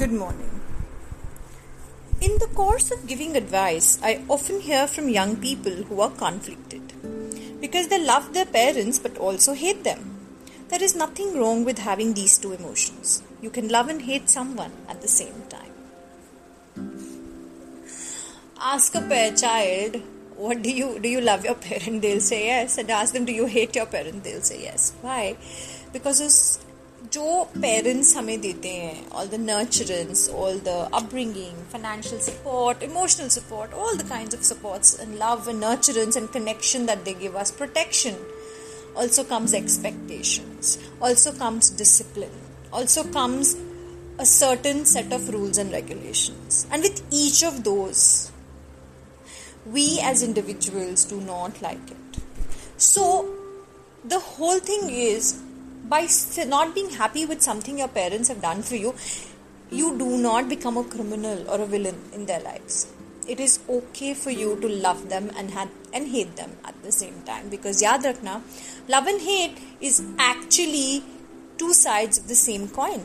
Good morning. In the course of giving advice, I often hear from young people who are conflicted because they love their parents but also hate them. There is nothing wrong with having these two emotions. You can love and hate someone at the same time. Ask a child, what do you do you love your parent? They'll say yes. And ask them, do you hate your parent? They'll say yes. Why? Because जो parents हमें देते हैं all the nurturance all the upbringing financial support emotional support all the kind of supports and love and nurturance and connection that they give us protection also comes expectations also comes discipline also comes a certain set of rules and regulations and with each of those we as individuals do not like it so the whole thing is by not being happy with something your parents have done for you, you do not become a criminal or a villain in their lives. It is okay for you to love them and and hate them at the same time because yaad rakhna, love and hate is actually two sides of the same coin.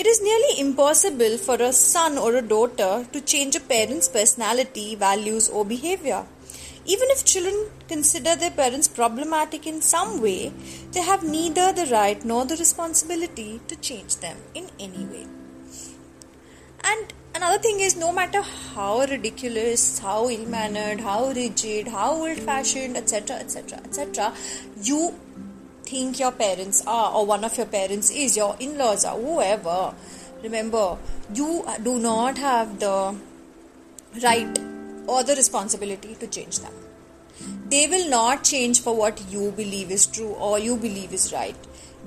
It is nearly impossible for a son or a daughter to change a parent's personality, values, or behavior. Even if children consider their parents problematic in some way, they have neither the right nor the responsibility to change them in any way. And another thing is no matter how ridiculous, how ill mannered, how rigid, how old fashioned, etc., etc., etc., you think your parents are, or one of your parents is, your in laws are, whoever. Remember, you do not have the right or the responsibility to change them. They will not change for what you believe is true or you believe is right.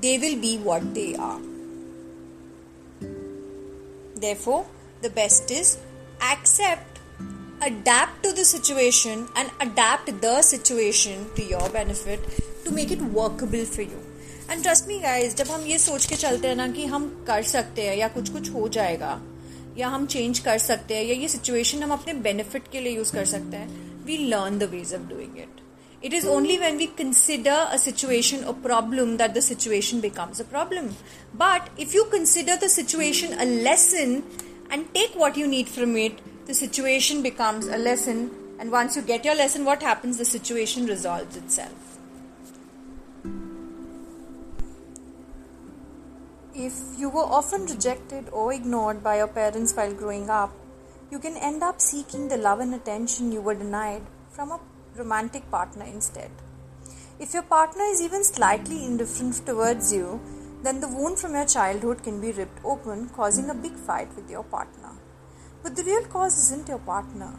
They will be what they are. Therefore, the best is accept, adapt to the situation, and adapt the situation to your benefit to make it workable for you. And trust me guys जब हम ये सोच के चलते हैं ना कि हम कर सकते हैं या कुछ कुछ हो जाएगा या हम चेंज कर सकते हैं या ये सिचुएशन हम अपने बेनिफिट के लिए यूज कर सकते हैं we learn the ways of doing it It is only when we consider a situation a problem that the situation becomes a problem. But if you consider the situation a lesson and take what you need from it, the situation becomes a lesson. And once you get your lesson, what happens? The situation resolves itself. If you were often rejected or ignored by your parents while growing up, you can end up seeking the love and attention you were denied from a romantic partner instead. If your partner is even slightly indifferent towards you, then the wound from your childhood can be ripped open, causing a big fight with your partner. But the real cause isn't your partner,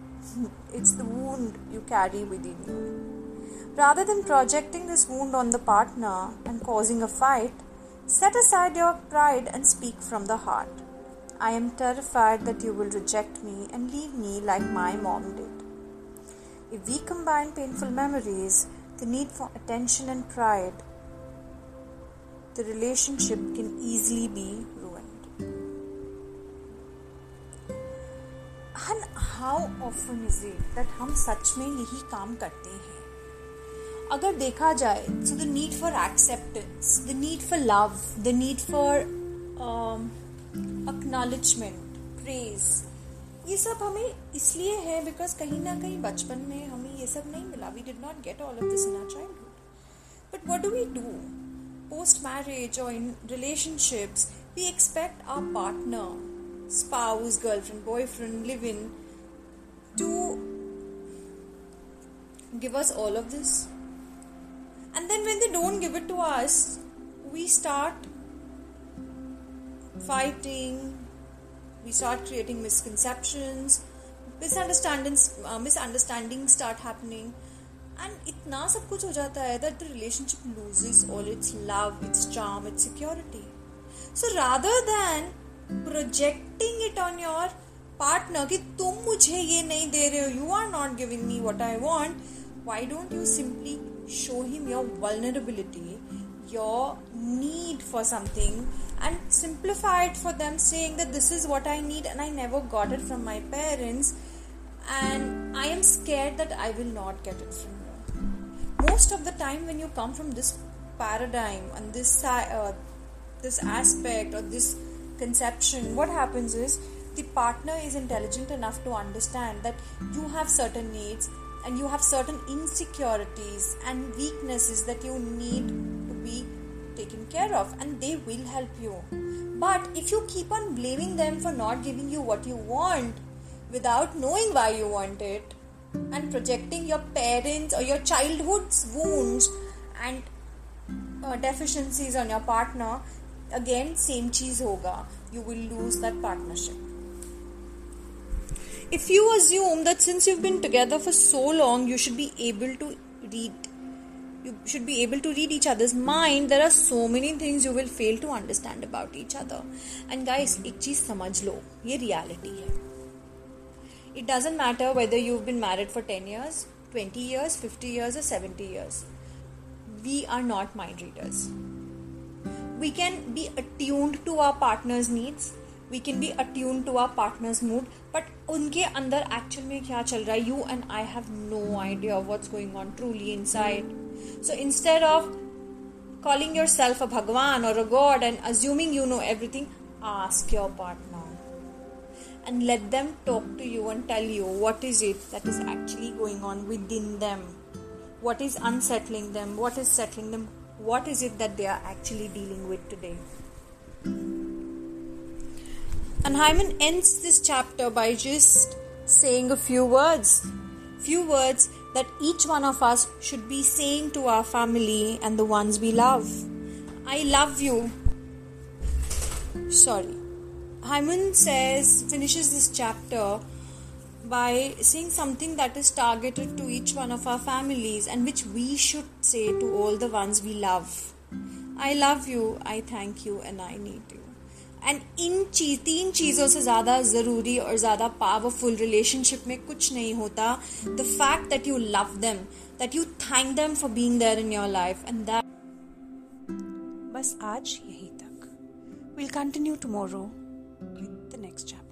it's the wound you carry within you. Rather than projecting this wound on the partner and causing a fight, Set aside your pride and speak from the heart. I am terrified that you will reject me and leave me like my mom did. If we combine painful memories, the need for attention and pride, the relationship can easily be ruined. And how often is it that हम सच में यही काम करते हैं अगर देखा जाए so the need for acceptance the need for love the need for acknowledgement praise ये सब हमें इसलिए है बिकॉज़ कहीं ना कहीं बचपन में हमें ये सब नहीं मिला। We did not get all of this in our childhood but what do we do post marriage or in relationships, we expect our partner, spouse, girlfriend, boyfriend, live in to give us all of this. And then when they don't give it to us, we start fighting, we start creating misconceptions, misunderstandings, uh, misunderstandings start happening. And इतना सब कुछ हो जाता है that the relationship loses all its love, its charm, its security. So rather than projecting it on your partner कि तुम मुझे ये नहीं दे रहे हो you are not giving me what I want why don't you simply show him your vulnerability, your need for something, and simplify it for them, saying that this is what I need and I never got it from my parents, and I am scared that I will not get it from you. Most of the time, when you come from this paradigm and this uh, this aspect or this conception, what happens is the partner is intelligent enough to understand that you have certain needs and you have certain insecurities and weaknesses that you need to be taken care of, and they will help you. But if you keep on blaming them for not giving you what you want without knowing why you want it, and projecting your parents or your childhood's wounds and uh, deficiencies on your partner, again, same cheese hoga. You will lose that partnership If you assume that since you've been together for so long, you should be able to read you should be able to read each other's mind there are so many things you will fail to understand about each other and guys एक चीज समझ लो ये reality है it doesn't matter whether you've been married for 10 years 20 years 50 years or 70 years we are not mind readers we can be attuned to our partner's needs we can be attuned to our partner's mood but उनके अंदर actual में क्या चल रहा है? You and I have no idea what's going on truly inside so instead of calling yourself a भगवान और a god and assuming you know everything ask your partner and let them talk to you and tell you what is it that is actually going on within them what is unsettling them, what is settling them, what is it that they are actually dealing with today. And Haemin ends this chapter by just saying a few words, few words that each one of us should be saying to our family and the ones we love. I love you. Sorry. Haemin says, finishes this chapter by saying something that is targeted to each one of our families and which we should say to all the ones we love. I love you, I thank you, and I need you. And इन चीज़, तीन चीज़ों से ज़्यादा ज़रूरी और ज़्यादा powerful relationship में कुछ नहीं होता। The fact that you love them that you thank them for being there in your life and that बस आज यही तक। Will continue tomorrow with the next chapter